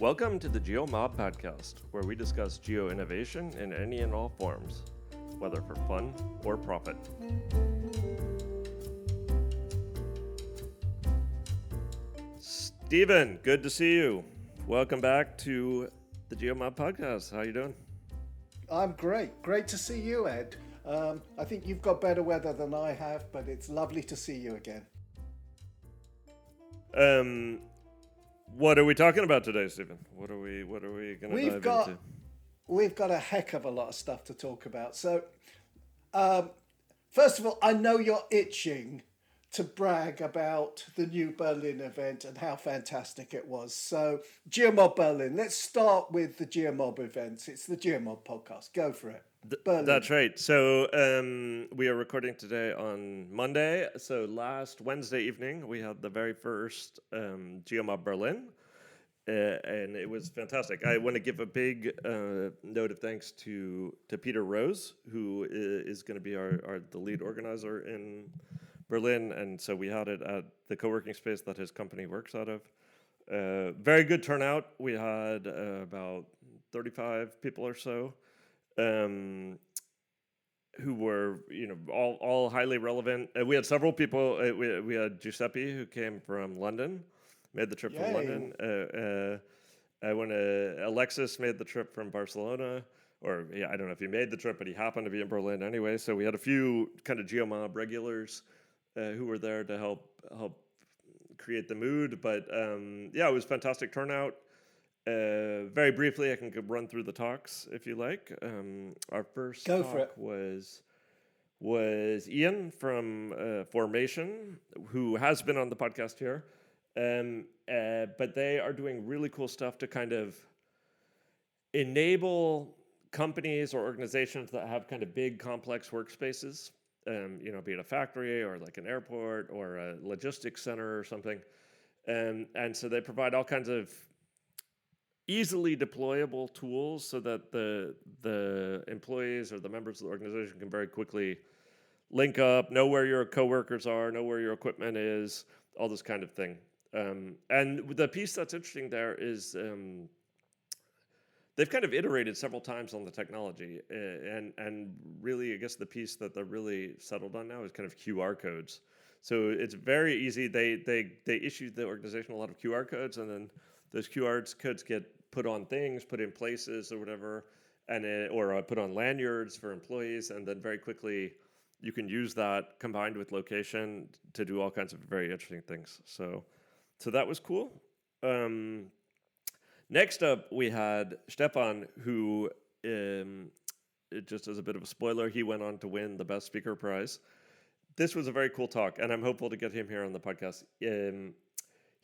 Welcome to the GeoMob podcast, where we discuss geo innovation in any and all forms, whether for fun or profit. Stephen, good to see you. Welcome back to the GeoMob podcast. How are you doing? I'm great. Great to see you, Ed. Um, I think you've got better weather than I have, but it's lovely to see you again. Um, what are we talking about today, Stephen? What are we What are we going to dive got, into? We've got a heck of a lot of stuff to talk about. So, um, first of all, I know you're itching to brag about the new Berlin event and how fantastic it was. So, GeoMob Berlin. Let's start with the GeoMob events. It's the GeoMob podcast. Go for it. Berlin. That's right. So um, we are recording today on Monday. So last Wednesday evening, we had the very first um, GeoMob Berlin. Uh, and it was fantastic. I want to give a big uh, note of thanks to to Peter Rose, who is going to be our, our the lead organizer in Berlin, and so we had it at the co-working space that his company works out of. Uh, very good turnout. We had uh, about 35 people or so um, who were you know all all highly relevant. Uh, we had several people. Uh, we we had Giuseppe who came from London, made the trip Yay. from London. Uh, uh, I went. Alexis made the trip from Barcelona. Or yeah, I don't know if he made the trip, but he happened to be in Berlin anyway. So we had a few kind of GeoMob regulars uh, who were there to help help create the mood. But um, yeah, it was fantastic turnout. Uh, very briefly, I can run through the talks if you like. Um, our first Go talk was was Ian from uh, Formation, who has been on the podcast here. Um, uh, but they are doing really cool stuff to kind of enable companies or organizations that have kind of big, complex workspaces. Um, you know, be it a factory or like an airport or a logistics center or something. Um, and so they provide all kinds of easily deployable tools so that the the employees or the members of the organization can very quickly link up, know where your coworkers are, know where your equipment is, all this kind of thing. Um, and the piece that's interesting there is um, they've kind of iterated several times on the technology, uh, and and really, I guess the piece that they're really settled on now is kind of QR codes. So it's very easy. They they they issued the organization a lot of QR codes, and then those QR codes get put on things, put in places or whatever, and it, or uh, put on lanyards for employees, and then very quickly you can use that combined with location to do all kinds of very interesting things. So, so that was cool. Um, next up, we had Stefan, who um, just as a bit of a spoiler, he went on to win the best speaker prize. This was a very cool talk, and I'm hopeful to get him here on the podcast. Um,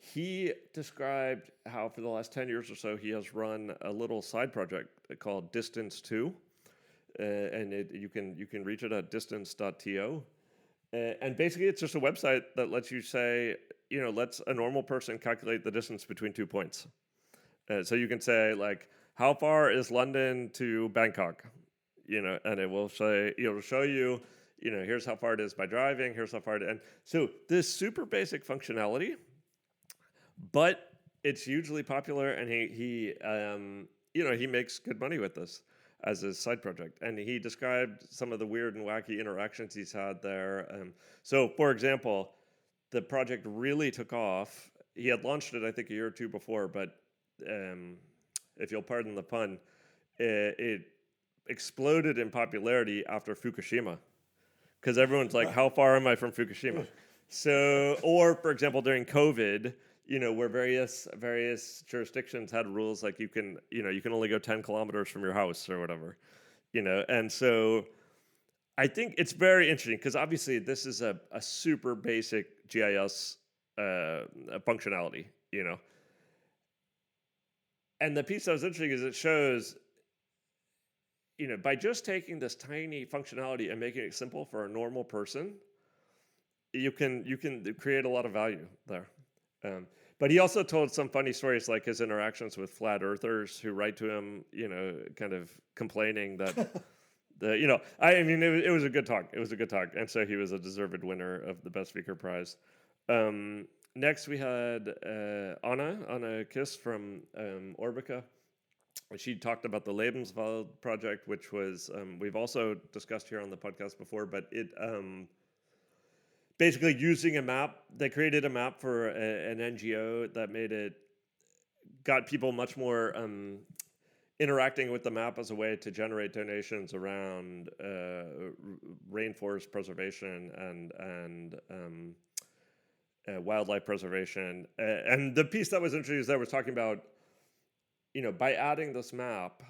he described how for the last 10 years or so he has run a little side project called distance 2 uh, and it, you can you can reach it at distance.to uh, and basically it's just a website that lets you say you know lets a normal person calculate the distance between two points. Uh, so you can say like how far is london to bangkok? You know and it will say it'll show you you know here's how far it is by driving here's how far it and so this super basic functionality but it's hugely popular, and he he um, you know he makes good money with this as a side project. And he described some of the weird and wacky interactions he's had there. Um, so, for example, the project really took off. He had launched it, I think, a year or two before, but um, if you'll pardon the pun, it, it exploded in popularity after Fukushima because everyone's like, "How far am I from Fukushima?" So, or for example, during COVID you know where various various jurisdictions had rules like you can you know you can only go 10 kilometers from your house or whatever you know? And so i think it's very interesting because obviously this is a, a super basic gis uh, functionality you know? And the piece that was interesting is it shows you know by just taking this tiny functionality and making it simple for a normal person you can you can create a lot of value there um, but he also told some funny stories, like his interactions with flat earthers who write to him, you know, kind of complaining that the, you know, I, mean, it was, it was a good talk. It was a good talk, and so he was a deserved winner of the best speaker prize. Um, next, we had uh, Anna, Anna Kiss from um, Orbica. She talked about the Lebenswald project, which was, um, we've also discussed here on the podcast before, but it um, basically using a map, they created a map for a, an NGO that made it, got people much more um, interacting with the map as a way to generate donations around uh, rainforest preservation and, and, um, uh, wildlife preservation. Uh, and the piece that was introduced there was talking about, you know, by adding this map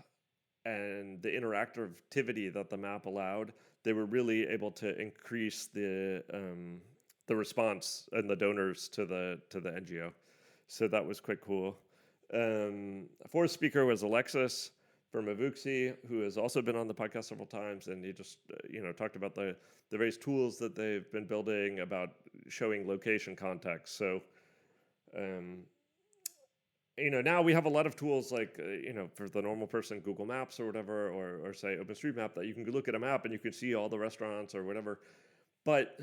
and the interactivity that the map allowed, they were really able to increase the um, the response and the donors to the to the NGO. So that was quite cool. Um, fourth speaker was Alexis from Avuxi, who has also been on the podcast several times, and he just uh, you know talked about the the various tools that they've been building about showing location context. So, um, you know, now we have a lot of tools like uh, you know for the normal person, Google Maps or whatever, or or say OpenStreetMap that you can look at a map and you can see all the restaurants or whatever. But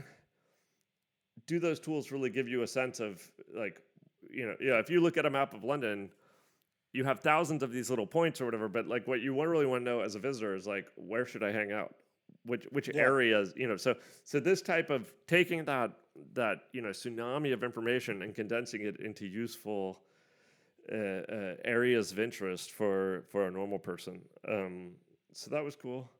do those tools really give you a sense of like you know yeah if you look at a map of london you have thousands of these little points or whatever but like what you really want to know as a visitor is like where should i hang out which which Yeah. areas you know so so this type of taking that that you know tsunami of information and condensing it into useful uh, uh, areas of interest for for a normal person um, so that was cool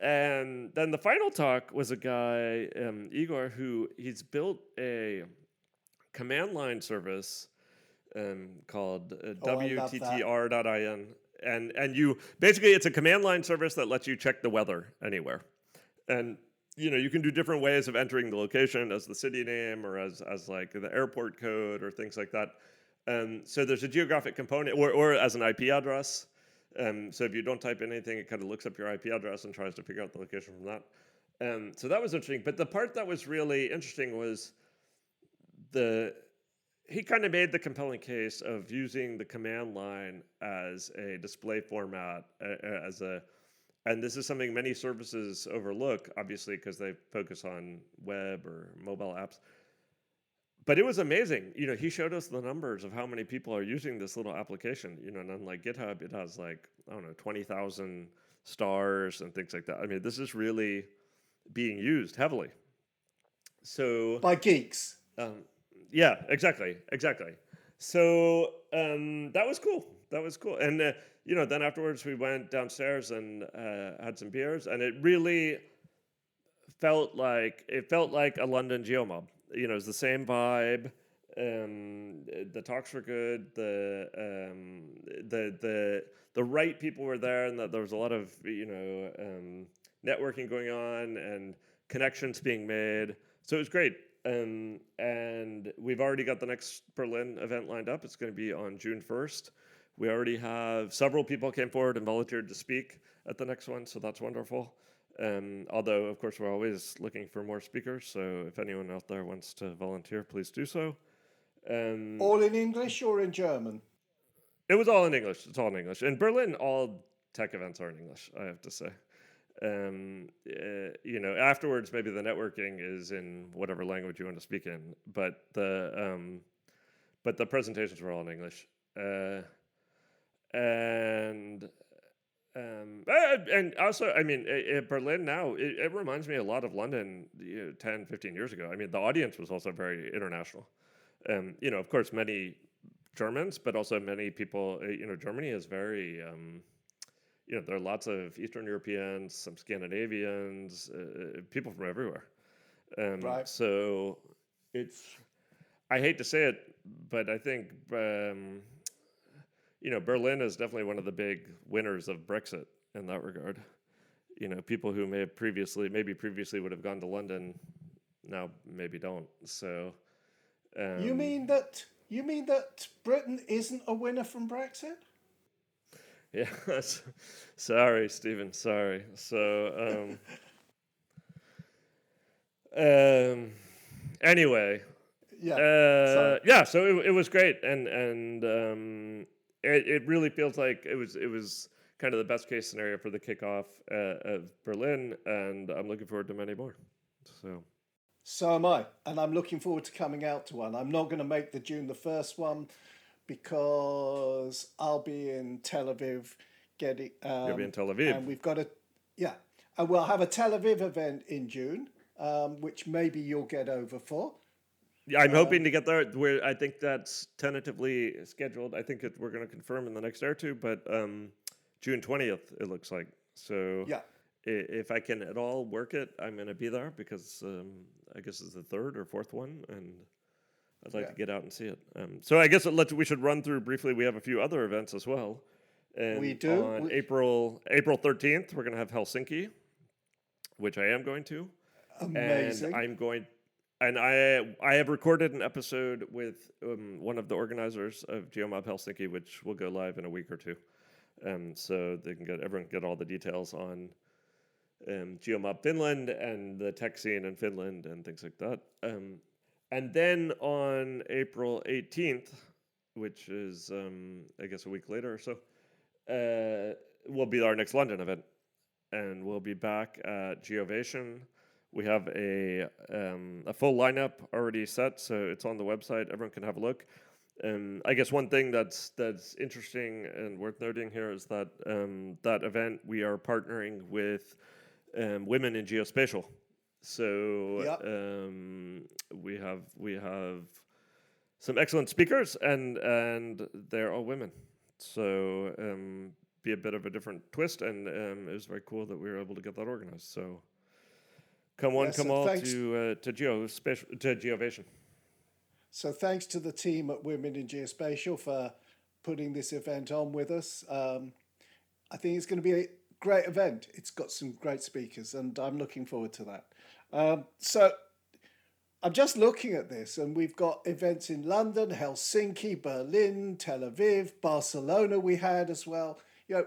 and then the final talk was a guy, um, Igor, who he's built a command line service um, called uh, Oh, I love that. WTTR.in. And, and you basically, it's a command line service that lets you check the weather anywhere. And you know, you can do different ways of entering the location as the city name or as, as like the airport code or things like that. Um, so there's a geographic component or, or as an IP address. Um, so if you don't type in anything, it kind of looks up your IP address and tries to figure out the location from that. Um, so that was interesting. But the part that was really interesting was the he kind of made the compelling case of using the command line as a display format uh, as a and this is something many services overlook obviously because they focus on web or mobile apps but it was amazing you know he showed us the numbers of how many people are using this little application you know and on like github it has like i don't know 20000 stars and things like that i mean this is really being used heavily so by geeks. um, yeah, exactly, exactly. So um, that was cool. That was cool. And uh, you know, then afterwards we went downstairs and uh, had some beers, and it really felt like it felt like a London geomob. You know, it's the same vibe. Um, the talks were good. The um, the the the right people were there, and that there was a lot of you know um, networking going on and connections being made. So it was great. Um, and we've already got the next Berlin event lined up. It's going to be on June 1st. We already have several people came forward and volunteered to speak at the next one, so that's wonderful. Um, although, of course, we're always looking for more speakers. So if anyone out there wants to volunteer, please do so. Um, All in English or in German? it was all in English. It's all in English. In Berlin, all tech events are in English. I have to say. Um, uh, you know, afterwards, maybe the networking is in whatever language you want to speak in, but the um, but the presentations were all in English. Uh, and um, uh, and also, I mean, Berlin now, it, it reminds me a lot of London you know, 10, 15 years ago. I mean, the audience was also very international. Um, you know, of course, many Germans, but also many people, uh, you know, Germany is very, um, you know, there are lots of Eastern Europeans, some Scandinavians, uh, people from everywhere. Um, Right. So it's, I hate to say it, but I think, um, you know, Berlin is definitely one of the big winners of Brexit in that regard. You know, people who may have previously, maybe previously would have gone to London, now maybe don't. So, um, you mean that you mean that Britain isn't a winner from Brexit? Yeah, sorry, Stephen. Sorry. So, um, um, anyway, Yeah. uh, yeah. So it, it was great, and and um, it it really feels like it was it was kind of the best case scenario for the kickoff uh, of Berlin, and I'm looking forward to many more. So So am I, and I'm looking forward to coming out to one. I'm not going to make the June the first one because I'll be in Tel Aviv getting. Um, You'll be in Tel Aviv. and we've got a yeah, and we'll have a Tel Aviv event in June, um, which maybe you'll get over for. Yeah, I'm hoping to get there. Where I think that's tentatively scheduled. I think it, we're going to confirm in the next day or two, but um, June 20th, it looks like. So Yeah. if I can at all work it, I'm going to be there because um, I guess it's the third or fourth one, and I'd like Yeah. to get out and see it. Um, so I guess let's we should run through briefly. We have a few other events as well. And We do. on We- April April 13th. We're going to have Helsinki, which I am going to Amazing. and I'm going, and I I have recorded an episode with um, one of the organizers of GeoMob Helsinki, which will go live in a week or two, um, so they can get everyone can get all the details on um, GeoMob Finland and the tech scene in Finland and things like that. Um, and then on April 18th, which is um, I guess a week later or so, uh, will be our next London event, and we'll be back at Geovation. We have a um, a full lineup already set, so it's on the website. Everyone can have a look. Um, I guess one thing that's that's interesting and worth noting here is that um, that event we are partnering with um, women in geospatial. So Yep. um, we have we have some excellent speakers, and and they're all women. So um, be a bit of a different twist, and um, it was very cool that we were able to get that organized. So come one, Yes, come and all thanks- to uh, to geospatial to Geovation. So thanks to the team at Women in Geospatial for putting this event on with us. Um, I think it's going to be a great event. It's got some great speakers, and I'm looking forward to that. Um, so I'm just looking at this, and we've got events in London, Helsinki, Berlin, Tel Aviv, Barcelona. We had as well. You know,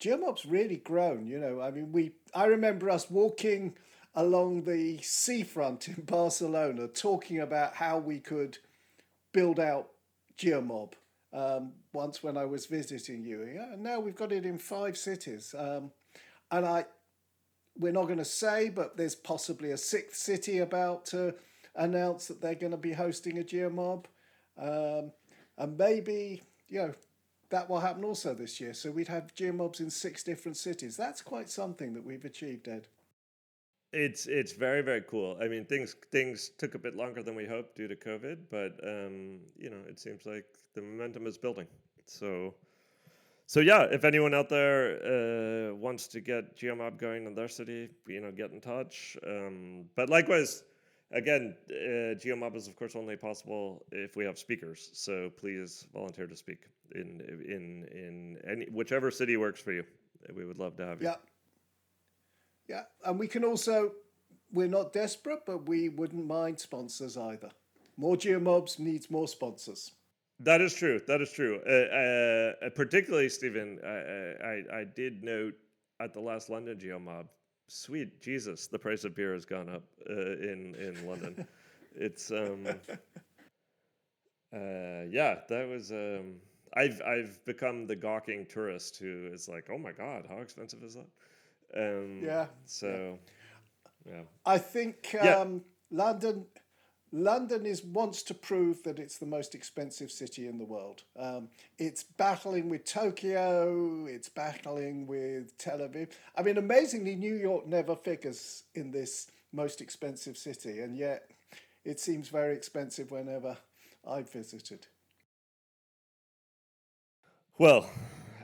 GeoMob's really grown. You know, I mean, we. I remember us walking along the seafront in Barcelona, talking about how we could build out GeoMob. Um, once when I was visiting you, yeah, and now we've got it in five cities. Um, and I, we're not going to say, but there's possibly a sixth city about to announce that they're going to be hosting a geomob, um, and maybe you know that will happen also this year. So we'd have geomobs in six different cities. That's quite something that we've achieved, Ed. It's it's very very cool. I mean, things things took a bit longer than we hoped due to COVID, but um, you know, it seems like the momentum is building. So, so yeah, if anyone out there uh, wants to get Geomob going in their city, you know, get in touch. Um, but likewise, again, uh, Geomob is of course only possible if we have speakers. So please volunteer to speak in in in any whichever city works for you. We would love to have you. Yeah. Yeah, and we can also, we're not desperate, but we wouldn't mind sponsors either. More geomobs needs more sponsors. That is true. That is true. Uh, uh, particularly, Stephen, I, I, I did note at the last London Geomob, sweet Jesus, the price of beer has gone up uh, in in London. it's um, uh, yeah, that was um, I've I've become the gawking tourist who is like, oh my god, how expensive is that? Um, Yeah, So, yeah. I think Yeah. um, London, London is wants to prove that it's the most expensive city in the world. Um, it's battling with Tokyo. It's battling with Tel Aviv. I mean, amazingly, New York never figures in this most expensive city, and yet it seems very expensive whenever I've visited. Well,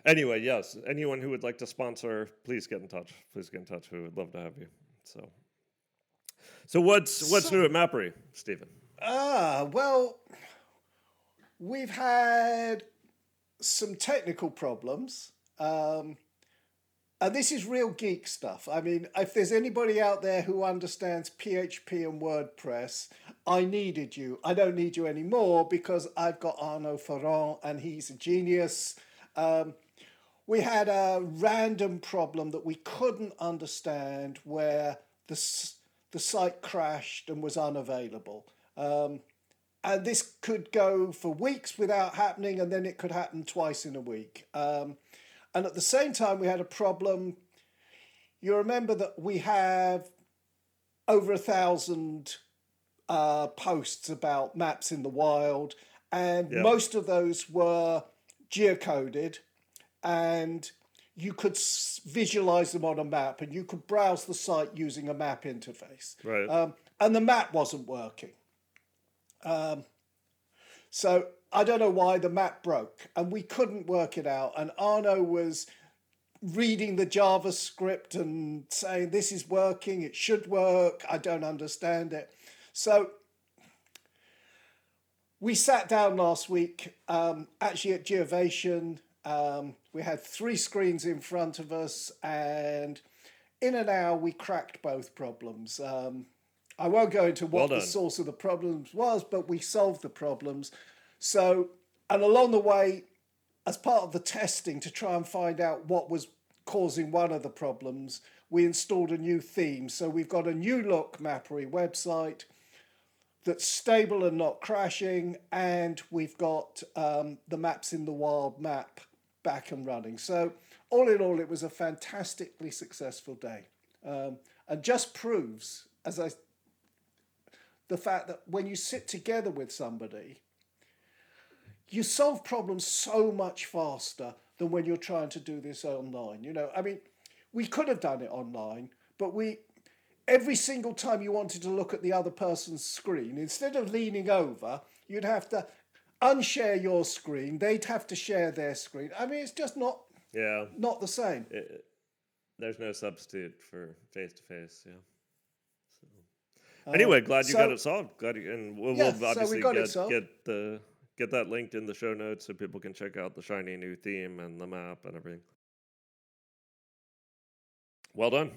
anyway, yes. Anyone who would like to sponsor, please get in touch. Please get in touch. We would love to have you. So, so what's what's So- new at Mappery, Stephen? Ah, well, we've had some technical problems. Um, and this is real geek stuff. I mean, if there's anybody out there who understands PHP and WordPress, I needed you. I don't need you anymore because I've got Arnaud Ferrand and he's a genius. Um, we had a random problem that we couldn't understand where the, the site crashed and was unavailable. Um, and this could go for weeks without happening, and then it could happen twice in a week. Um, and at the same time, we had a problem. You remember that we have over a thousand uh, posts about maps in the wild, and most of those were geocoded, and you could s- visualize them on a map, and you could browse the site using a map interface. Right. Um, and the map wasn't working. Um, so I don't know why the map broke, and we couldn't work it out. And Arnaud was reading the JavaScript and saying, This is working, it should work, I don't understand it. So we sat down last week, um, actually at Geovation. Um, we had three screens in front of us, and in an hour, we cracked both problems. Um, I won't go into what Well the source of the problems was, but we solved the problems. So, and along the way, as part of the testing to try and find out what was causing one of the problems, we installed a new theme. So we've got a new look Mappery website that's stable and not crashing, and we've got um, the Maps in the Wild map back and running. So all in all, it was a fantastically successful day, um, and just proves, as I, the fact that when you sit together with somebody, you solve problems so much faster than when you're trying to do this online. You know, I mean, we could have done it online, but we every single time you wanted to look at the other person's screen, instead of leaning over, you'd have to unshare your screen. They'd have to share their screen. I mean, it's just not yeah. not the same. It, there's no substitute for face to face. Yeah. So. Uh, anyway, glad you so- got it solved. Glad you, and we'll, Yeah, we'll so we obviously get get the get that linked in the show notes so people can check out the shiny new theme and the map and everything. Well done.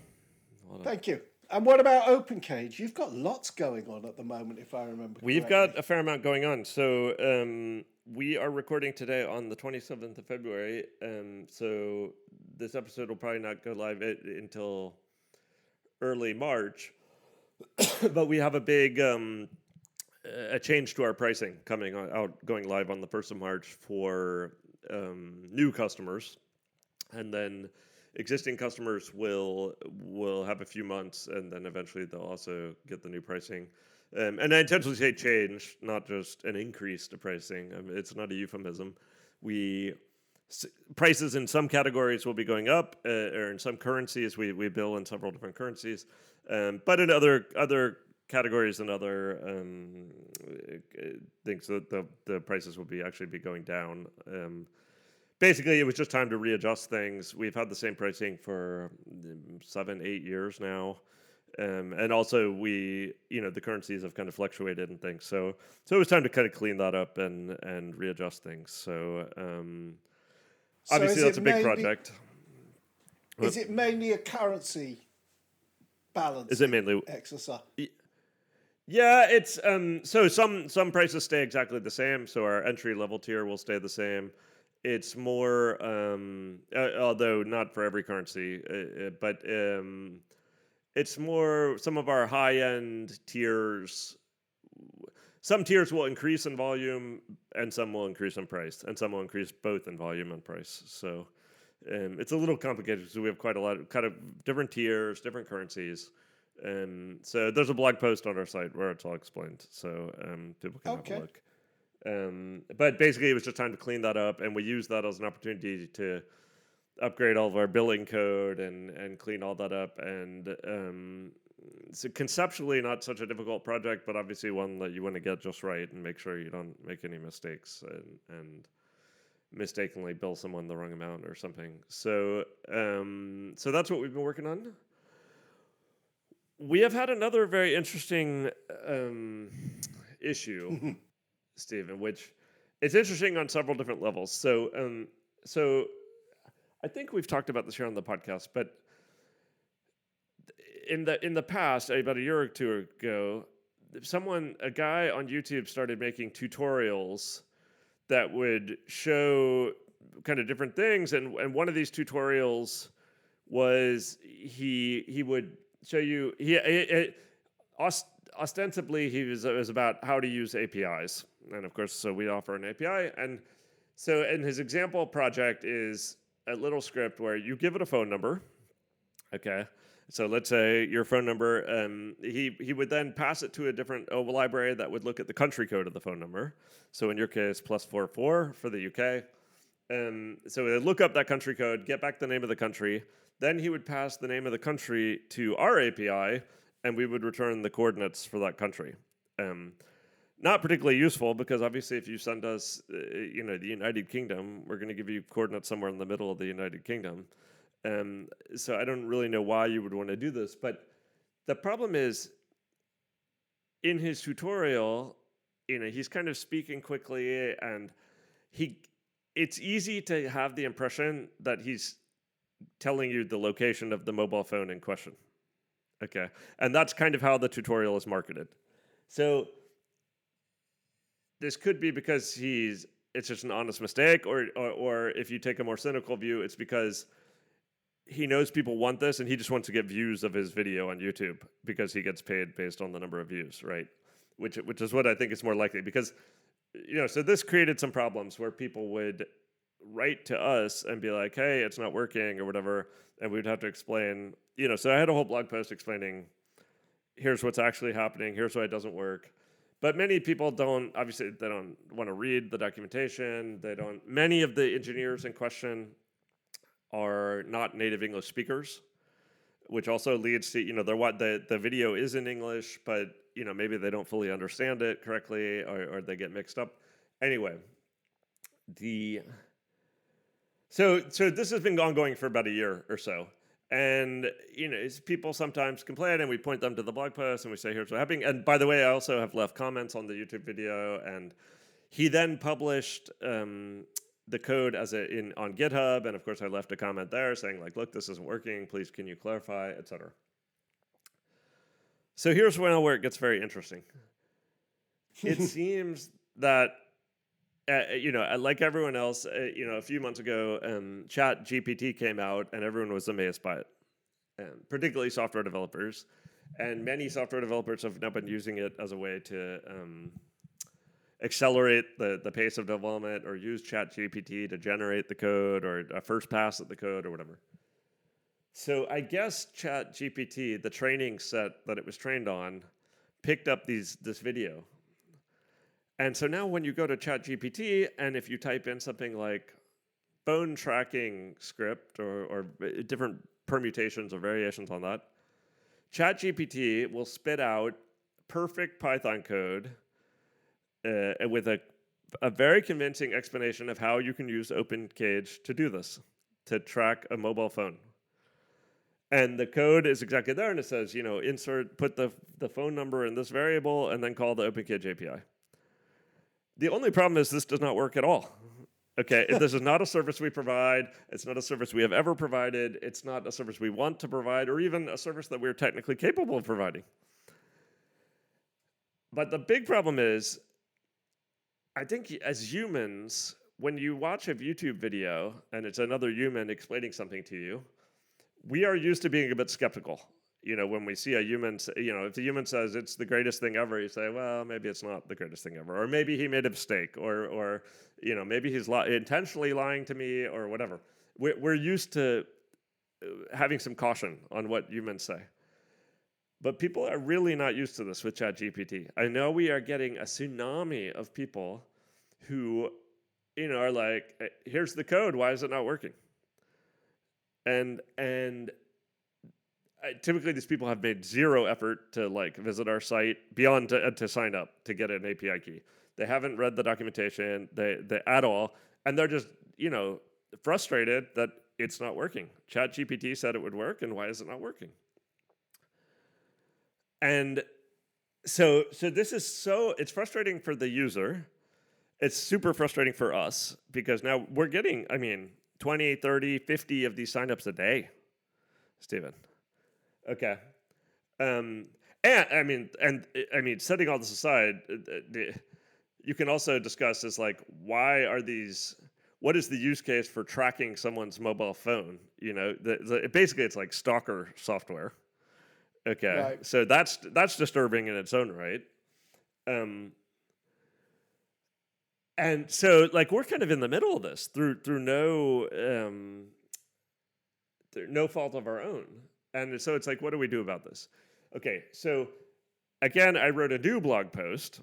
Well done. Thank you. And what about OpenCage? You've got lots going on at the moment, if I remember. Correctly. We've got a fair amount going on. So um, we are recording today on the 27th of February. Um, so this episode will probably not go live i- until early March. but we have a big um, a change to our pricing coming out going live on the 1st of March for um, new customers. And then existing customers will will have a few months and then eventually they'll also get the new pricing. Um, and i intentionally say change not just an increase to pricing. I mean, it's not a euphemism. We prices in some categories will be going up uh, or in some currencies we, we bill in several different currencies. Um, but in other other categories and other um, uh, things that the, the prices will be actually be going down. Um, basically it was just time to readjust things we've had the same pricing for um, seven eight years now um, and also we you know the currencies have kind of fluctuated and things so so it was time to kind of clean that up and and readjust things so um, So obviously that's a big mainly- project Is it mainly a currency balance is it mainly exercise? Yeah, it's um so some some prices stay exactly the same. So our entry level tier will stay the same. It's more um uh, although not for every currency, uh, uh, but um it's more some of our high end tiers some tiers will increase in volume and some will increase in price and some will increase both in volume and price. So um, it's a little complicated because we have quite a lot of kind of different tiers, different currencies. and so there's a blog post on our site where it's all explained, so um, people can Okay. have a look. Um, but basically, it was just time to clean that up, and we used that as an opportunity to upgrade all of our billing code and and clean all that up. And um, so conceptually, not such a difficult project, but obviously one that you want to get just right and make sure you don't make any mistakes and and mistakenly bill someone the wrong amount or something. So um, so that's what we've been working on. We have had another very interesting um, issue, Stephen, which it's interesting on several different levels. So, um, so I think we've talked about this here on the podcast, but in the in the past, about a year or two ago, someone, a guy on YouTube, started making tutorials that would show kind of different things, and and one of these tutorials was he he would show you he it, ostensibly he was was about how to use APIs, and of course, so we offer an API, and so in his example project is a little script where you give it a phone number, okay, So let's say your phone number, um, he, he would then pass it to a different library that would look at the country code of the phone number. So in your case, plus four four for the UK. Um, so they look up that country code, get back the name of the country. Then he would pass the name of the country to our API, and we would return the coordinates for that country. Um, not particularly useful because obviously, if you send us, uh, you know, the United Kingdom, we're going to give you coordinates somewhere in the middle of the United Kingdom. Um, so I don't really know why you would want to do this, but the problem is in his tutorial, you know, he's kind of speaking quickly and he it's easy to have the impression that he's telling you the location of the mobile phone in question. Okay. And that's kind of how the tutorial is marketed. So this could be because he's it's just an honest mistake or, or or if you take a more cynical view it's because he knows people want this and he just wants to get views of his video on YouTube because he gets paid based on the number of views, right? Which which is what I think is more likely because you know, so this created some problems where people would write to us and be like, "Hey, it's not working" or whatever, and we'd have to explain, you know, so I had a whole blog post explaining here's what's actually happening, here's why it doesn't work. But many people don't obviously they don't want to read the documentation. They don't many of the engineers in question are not native English speakers, which also leads to you know what the the video is in English, but you know maybe they don't fully understand it correctly or, or they get mixed up. Anyway, the so so this has been ongoing for about a year or so. And you know, people sometimes complain, and we point them to the blog post, and we say, "Here's what happening." And by the way, I also have left comments on the YouTube video, and he then published um, the code as a in on GitHub, and of course I left a comment there saying like, look, this isn't working. Please, can you clarify, etc. So here's where it gets very interesting. it seems that uh, you know, like everyone else, uh, you know, a few months ago, um, Chat GPT came out, and everyone was amazed by it, um, particularly software developers. And many software developers have now been using it as a way to um, accelerate the, the pace of development or use Chat GPT to generate the code or a first pass at the code or whatever. So I guess Chat GPT, the training set that it was trained on, picked up these this video. And so now when you go to ChatGPT and if you type in something like phone tracking script or, or different permutations or variations on that, ChatGPT will spit out perfect Python code uh, with a, a very convincing explanation of how you can use OpenCage to do this, to track a mobile phone. And the code is exactly there, and it says, you know, insert, put the, the phone number in this variable, and then call the OpenCage API. The only problem is this does not work at all. Okay, this is not a service we provide. It's not a service we have ever provided. It's not a service we want to provide, or even a service that we're technically capable of providing. But the big problem is I think as humans, when you watch a YouTube video and it's another human explaining something to you, we are used to being a bit skeptical. You know, when we see a human, you know, if the human says it's the greatest thing ever, you say, well, maybe it's not the greatest thing ever, or maybe he made a mistake, or, or you know, maybe he's li- intentionally lying to me, or whatever. We're, we're used to uh, having some caution on what humans say. But people are really not used to this with ChatGPT. I know we are getting a tsunami of people who, you know, are like, "Here's the code. Why is it not working?" And and I, typically these people have made zero effort to like visit our site beyond to, uh, to sign up to get an API key. They haven't read the documentation they, they at all, and they're just you know frustrated that it's not working. ChatGPT said it would work, and why is it not working? And so so this is so it's frustrating for the user. It's super frustrating for us because now we're getting, I mean, 20, 30, 50 of these signups a day, Stephen. Okay. Um, and I mean, and I mean, setting all this aside, uh, you can also discuss is like, why are these? What is the use case for tracking someone's mobile phone? You know, the, the, basically, it's like stalker software. Okay, right. so that's that's disturbing in its own right. Um, and so like we're kind of in the middle of this through through no um, through no fault of our own. And so it's like, what do we do about this? Okay, so again, I wrote a new blog post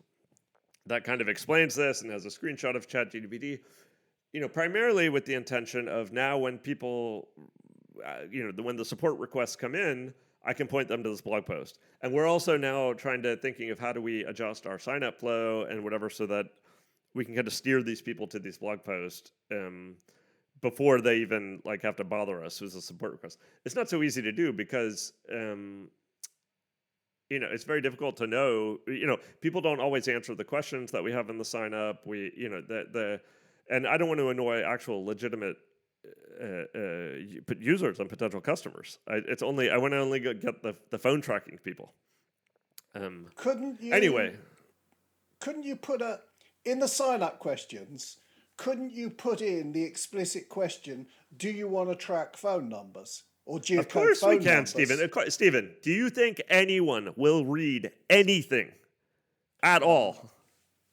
that kind of explains this and has a screenshot of ChatGPT. You know, primarily with the intention of now when people, uh, you know, the, when the support requests come in, I can point them to this blog post. And we're also now trying to thinking of how do we adjust our sign up flow and whatever so that we can kind of steer these people to these blog posts um, before they even like have to bother us with a support request. It's not so easy to do because um, you know it's very difficult to know. You know, people don't always answer the questions that we have in the sign up. We you know the the and I don't want to annoy actual legitimate uh, uh, users and potential customers. I, it's only I want to only get the the phone tracking people. Um, couldn't you anyway? Couldn't you put a in the sign up questions? Couldn't you put in the explicit question? Do you want to track phone numbers or geocode Of course phone we can, numbers? Stephen. Of course, Stephen, do you think anyone will read anything at all?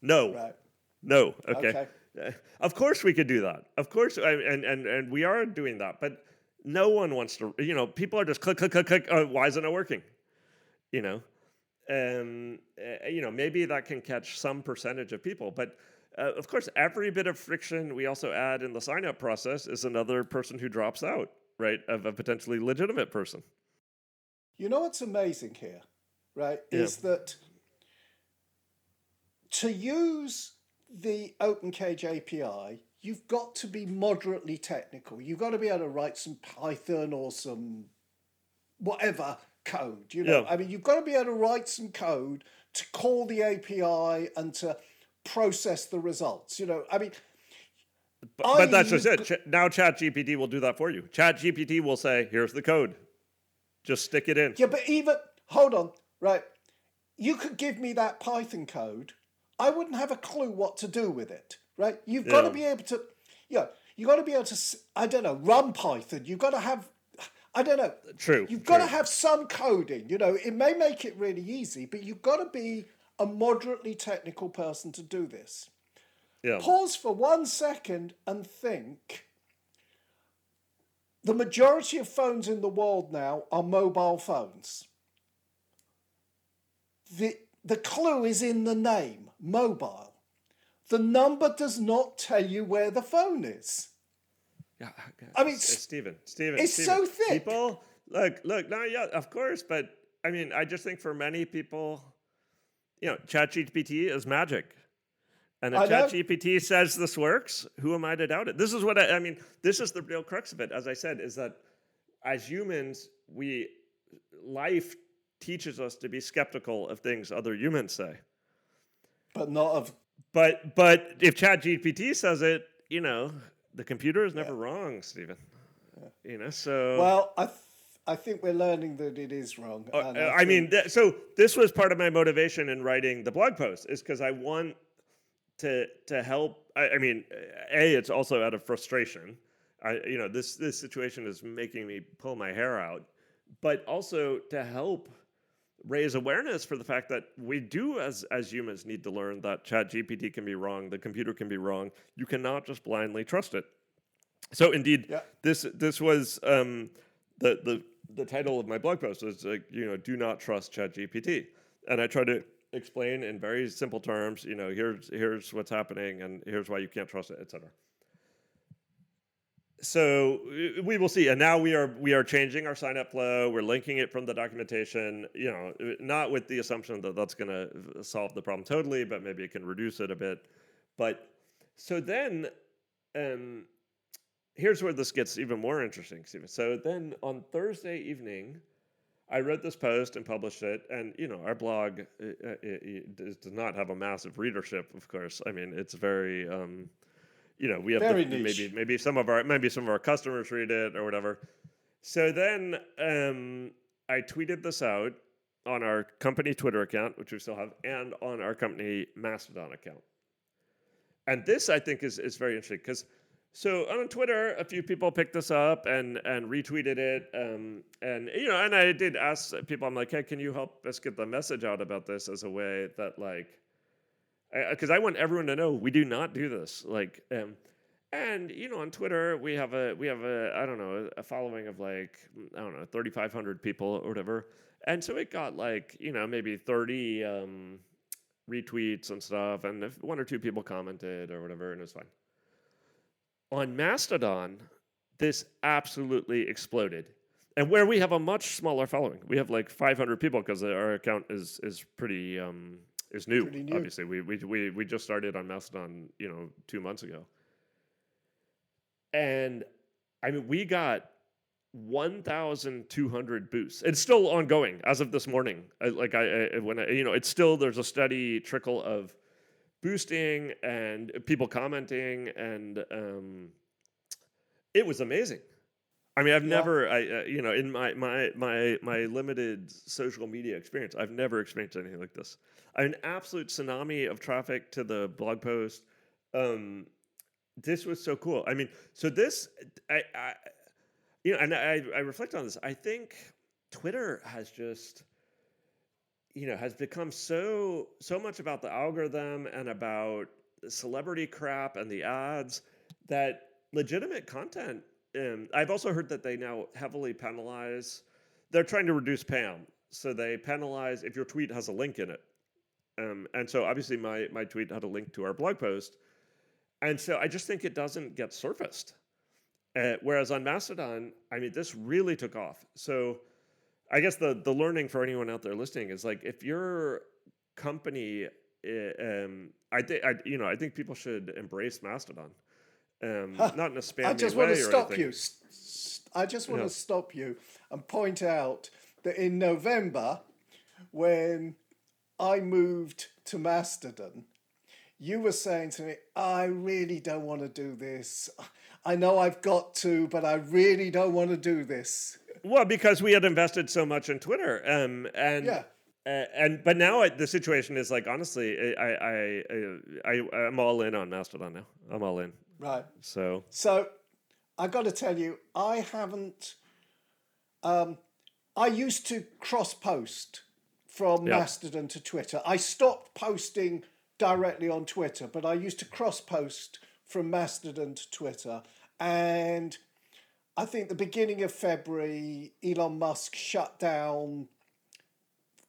No. Right. No. Okay. Okay. Uh, Of course we could do that. Of course, and and and we are doing that. But no one wants to. You know, people are just click click click click. Oh, why isn't it working? You know, um, uh, you know, maybe that can catch some percentage of people, but. Uh, of course, every bit of friction we also add in the sign up process is another person who drops out, right? Of a potentially legitimate person. You know what's amazing here, right? Yeah. Is that to use the OpenCage API, you've got to be moderately technical. You've got to be able to write some Python or some whatever code. You know, Yeah. I mean, you've got to be able to write some code to call the API and to process the results. You know, I mean, But, but that's I- just it. Ch- now ChatGPT will do that for you. ChatGPT will say, "Here's the code. Just stick it in." Yeah, but even hold on, right? You could give me that Python code. I wouldn't have a clue what to do with it, right? You've got to be able to, yeah, you've got to be able to. I don't know, run Python. You've got to have. I don't know. True, You've got to have some coding. You know, it may make it really easy, but you've got to be a moderately technical person to do this. Yeah. Pause for one second and think. The majority of phones in the world now are mobile phones. The, the clue is in the name, mobile. The number does not tell you where the phone is. Yeah, I mean, S- s- Stephen, Stephen, it's Stephen, so thick. People, look, look. No, yeah, of course, but I mean, I just think for many people, you know, ChatGPT is magic, and if. ChatGPT says this works, who am I to doubt it? This is what I, I mean. This is the real crux of it. As I said, is that as humans, we life teaches us to be skeptical of things other humans say. But not of. But but if ChatGPT says it, you know, the computer is never wrong, Stephen. You know, so Well, I, th- I think we're learning that it is wrong. Uh, uh, I mean, th- so this was part of my motivation in writing the blog post, is because I want to to help. I, I mean, a it's also out of frustration. I you know this this situation is making me pull my hair out, but also to help raise awareness for the fact that we do as as humans need to learn that chat gpt can be wrong the computer can be wrong you cannot just blindly trust it so indeed Yeah. this this was um, the the the title of my blog post is like you know do not trust chat gpt and i try to explain in very simple terms you know here's here's what's happening and here's why you can't trust it etc so uh, we will see. And now we are we are changing our sign up flow. We're linking it from the documentation you know not with the assumption that that's going to solve the problem totally but maybe it can reduce it a bit. But so then um here's where this gets even more interesting Stephen. so then on thursday evening I wrote this post and published it, and you know our blog it, it does does not have a massive readership. Of course, I mean it's very, um, you know, we have the, maybe maybe some of our maybe some of our customers read it or whatever. So then um, I tweeted this out on our company Twitter account, which we still have, and on our company Mastodon account. And this I think is is very interesting because so on Twitter, a few people picked this up and and retweeted it, um, and you know, and I did ask people, I'm like, hey, can you help us get the message out about this as a way that like, because I, want everyone to know we do not do this, like, um, And you know, on Twitter, we have a we have a I don't know a following of like I don't know thirty five hundred people or whatever. And so it got like you know maybe thirty um, retweets and stuff, and one or two people commented or whatever, and it was fine. On Mastodon, this absolutely exploded. And where we have a much smaller following, we have like 500 people because our account is is pretty um, is new, new. Obviously, we, we we we just started on Mastodon, you know, two months ago. And I mean, we got 1,200 boosts. It's still ongoing as of this morning. I, like I, I when I, you know, it's still there's a steady trickle of boosting and people commenting, and um, it was amazing. I mean, I've Yeah. never, I uh, you know, in my my my my limited social media experience, I've never experienced anything like this. An absolute tsunami of traffic to the blog post. Um, this was so cool. I mean, so this, I, I you know, and I, I reflect on this. I think Twitter has just, you know, has become so so much about the algorithm and about celebrity crap and the ads that legitimate content. Um, I've also heard that they now heavily penalize. They're trying to reduce spam, so they penalize if your tweet has a link in it. Um, and so obviously my my tweet had a link to our blog post, and so I just think it doesn't get surfaced. Uh, whereas on Mastodon, I mean, this really took off. So I guess the the learning for anyone out there listening is like if your company, uh, um, I think I you know I think people should embrace Mastodon, um, not in a spammy I just way want to stop anything. you. I just want Yeah. to stop you and point out that in November, when I moved to Mastodon, you were saying to me, I really don't want to do this. I know I've got to, but I really don't want to do this. Well, because we had invested so much in Twitter, um, and Yeah. uh, and but now it, the situation is like honestly, I I I, I I'm all in on Mastodon now. I'm all in. Right. So So I got to tell you, I haven't. Um, I used to cross post from. Mastodon to Twitter. I stopped posting directly on Twitter, but I used to cross post from Mastodon to Twitter. And I think the beginning of February, Elon Musk shut down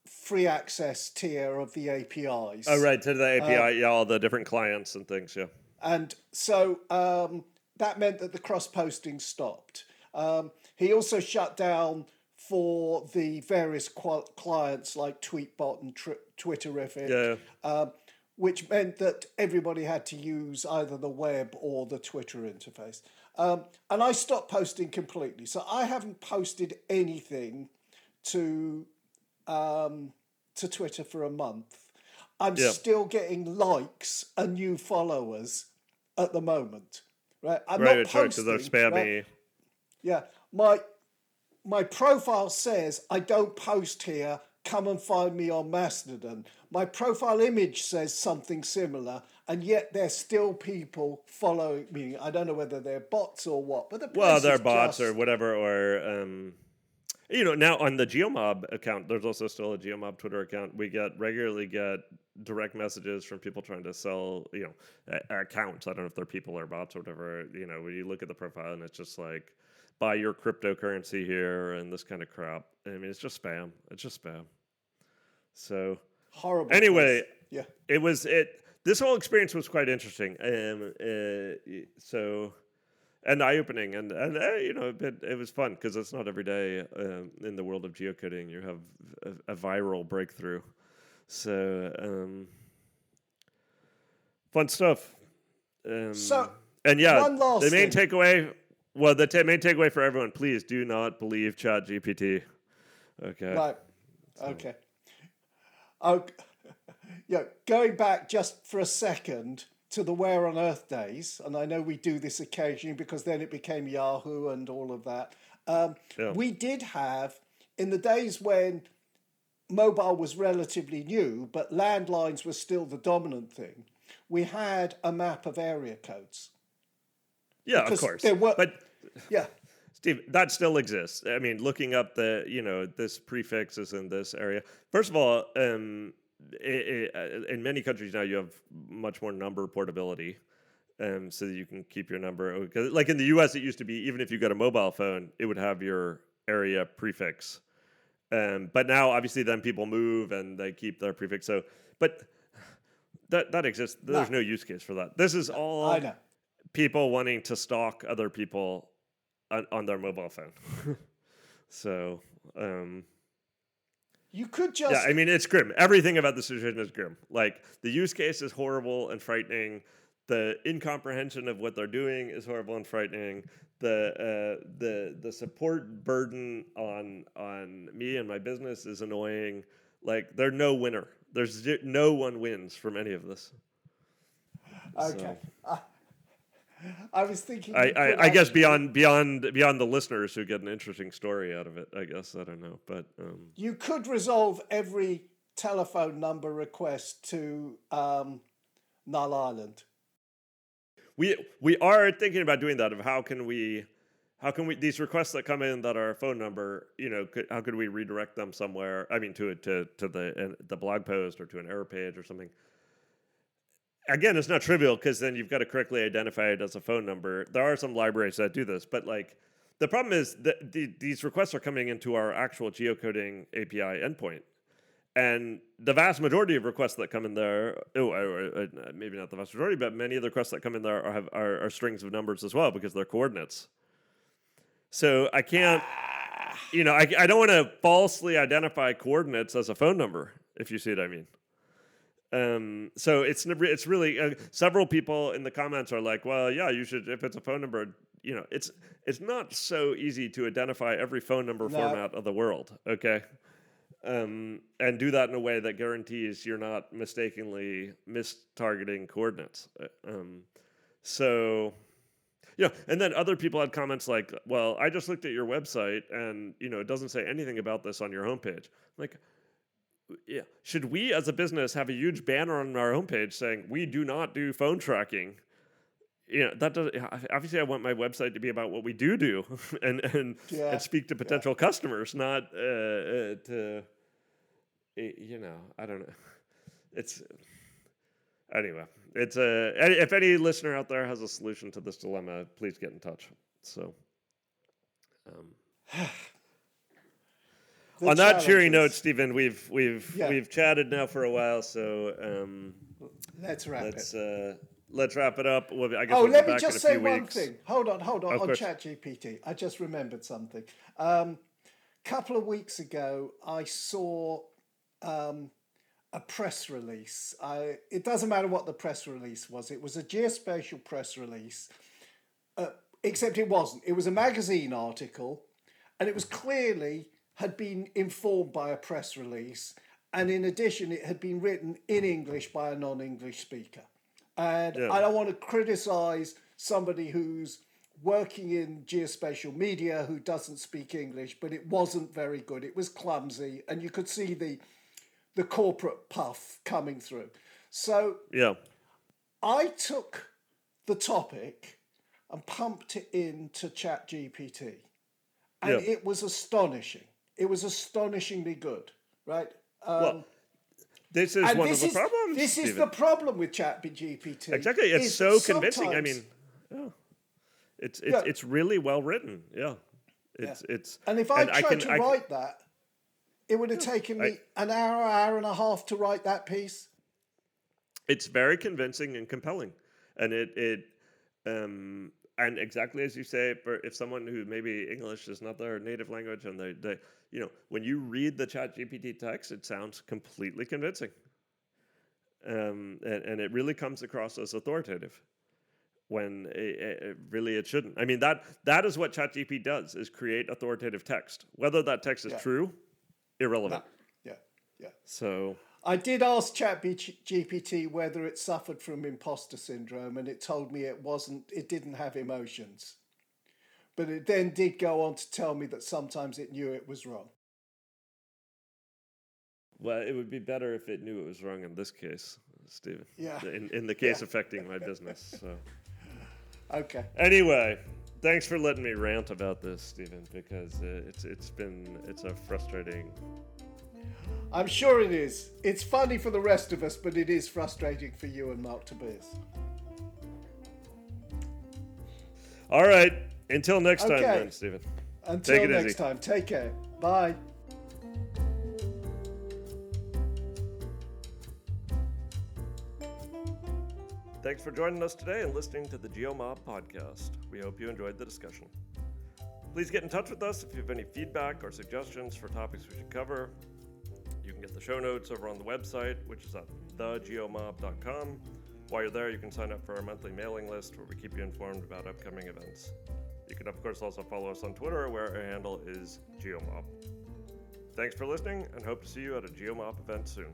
free access tier of the APIs. oh right to the API, yeah, all the different clients and things. Yeah. And so um, that meant that the cross posting stopped. Um, he also shut down for the various qual- clients like Tweetbot and Tr- Twitterrific, Yeah. um, which meant that everybody had to use either the web or the Twitter interface. Um, and I stopped posting completely. So I haven't posted anything to um, to Twitter for a month. I'm Yeah. still getting likes and new followers at the moment. Right, I'm Right, not right, posting. right? spammy. Yeah, my my profile says I don't post here. Come and find me on Mastodon. My profile image says something similar, and yet there's still people following me. I don't know whether they're bots or what, but the Well, they're bots just- or whatever, or um, you know, now on the Geomob account, there's also still a Geomob Twitter account. We get regularly get direct messages from people trying to sell, you know, accounts. I don't know if they're people or bots or whatever. You know, when you look at the profile and it's just like, buy your cryptocurrency here and this kind of crap. I mean, it's just spam. It's just spam. So horrible. Anyway, place. yeah. it was it this whole experience was quite interesting um uh, so and eye-opening and and uh, you know it, it was fun because it's not every day um, in the world of geocoding you have a, a viral breakthrough so um fun stuff um, So, and yeah the main thing. takeaway well the ta main takeaway for everyone please do not believe chat gpt okay Right. Okay. Okay. Yeah, going back just for a second to the Where on Earth days, and I know we do this occasionally because then it became Yahoo and all of that. Um, Yeah. We did have, in the days when mobile was relatively new, but landlines were still the dominant thing, we had a map of area codes. yeah of course there were- but Yeah. Steve, that still exists. I mean, looking up the, you know, this prefix is in this area. First of all, um, i i uh, in many countries now, you have much more number portability. um, so that you can keep your number. Like in the U.S., it used to be even if you got a mobile phone, it would have your area prefix. Um, but now, obviously, then people move and they keep their prefix. So, but that that exists. There's no, use case for that. This is all people wanting to stalk other people on, on their mobile phone. so, um, You could just yeah, I mean, it's grim. Everything about this decision is grim. Like the use case is horrible and frightening. The incomprehension of what they're doing is horrible and frightening. The uh, the the support burden on on me and my business is annoying. Like there's no winner. There's no one wins from any of this. okay. I, I was thinking. I, I, I guess beyond beyond beyond the listeners who get an interesting story out of it. I guess I don't know, but um, you could resolve every telephone number request to um, Null Island. we we are thinking about doing that of how can we how can we these requests that come in that are a phone number you know could, how could we redirect them somewhere i mean to it to to the uh, the blog post or to an error page or something again it's not trivial because then you've got to correctly identify it as a phone number there are some libraries that do this but like the problem is that the, these requests are coming into our actual geocoding api endpoint and the vast majority of requests that come in there, oh, maybe not the vast majority, but many of the requests that come in there are, have, are, are strings of numbers as well because they're coordinates. So I can't, you know, I, I don't want to falsely identify coordinates as a phone number, if you see what I mean. Um, so it's it's really uh, several people in the comments are like, well, yeah, you should if it's a phone number, you know, it's it's not so easy to identify every phone number No. format of the world. Okay um, and do that in a way that guarantees you're not mistakenly mistargeting coordinates. Uh, Um, so, yeah, and then other people had comments like, "Well, I just looked at your website, and you know, it doesn't say anything about this on your homepage." Like, yeah, should we as a business have a huge banner on our homepage saying we do not do phone tracking? You know, that does obviously I want my website to be about what we do do and and Yeah, and speak to potential customers, not uh, uh, to you know, I don't know. It's anyway. It's a if any listener out there has a solution to this dilemma, please get in touch. So. Um, The on that cheery note. Stephen, we've we've Yeah. we've chatted now for a while, so um, let's wrap let's it. uh, let's wrap it up. We'll, I guess Oh, we'll let me just say one weeks. thing. Hold on, hold on. Of on course. ChatGPT, I just remembered something. Um, couple of weeks ago, I saw um, a press release. I, it doesn't matter what the press release was. It was a geospatial press release, uh, except it wasn't. It was a magazine article, and it was clearly had been informed by a press release, and in addition, it had been written in English by a non-English speaker. And Yeah. I don't want to criticize somebody who's working in geospatial media who doesn't speak English, but it wasn't very good. It was clumsy, and you could see the the corporate puff coming through. So Yeah, I took the topic and pumped it into ChatGPT, and Yeah. it was astonishing. It was astonishingly good, right? Um, well, this is one this of the is, problems. This is the problem with ChatGPT. exactly. It's so convincing. I mean, yeah, it's it's Yeah. it's really well written. Yeah, it's it's. And if I and tried can- to I can- write that, it would have taken me an hour, hour and a half to write that piece. it's very convincing and compelling and it it um and exactly as you say if someone who maybe english is not their native language and they, they you know when you read the chat gpt text it sounds completely convincing. Um and, and it really comes across as authoritative when it, it, really it shouldn't. I mean that that is what ChatGPT does is create authoritative text. Whether that text is Yeah. true irrelevant. Yeah, yeah. so I did ask ChatGPT whether it suffered from imposter syndrome, and it told me it wasn't. It didn't have emotions, but it then did go on to tell me that sometimes it knew it was wrong. Well, it would be better if it knew it was wrong in this case, Stephen. Yeah. In, in the case affecting my business. So Okay. anyway, thanks for letting me rant about this, Stephen, because uh, it's it's been it's a frustrating. I'm sure it is. It's funny for the rest of us, but it is frustrating for you and Mark Tobias. All right. Until next time, Okay. then, Stephen. Until Take it next easy. time, take care. Bye. Thanks for joining us today and listening to the GeoMob podcast. We hope you enjoyed the discussion. Please get in touch with us if you have any feedback or suggestions for topics we should cover. You can get the show notes over on the website, which is at thegeomob.com. While you're there, you can sign up for our monthly mailing list where we keep you informed about upcoming events. You can, of course, also follow us on Twitter where our handle is GeoMob. Thanks for listening and hope to see you at a GeoMob event soon.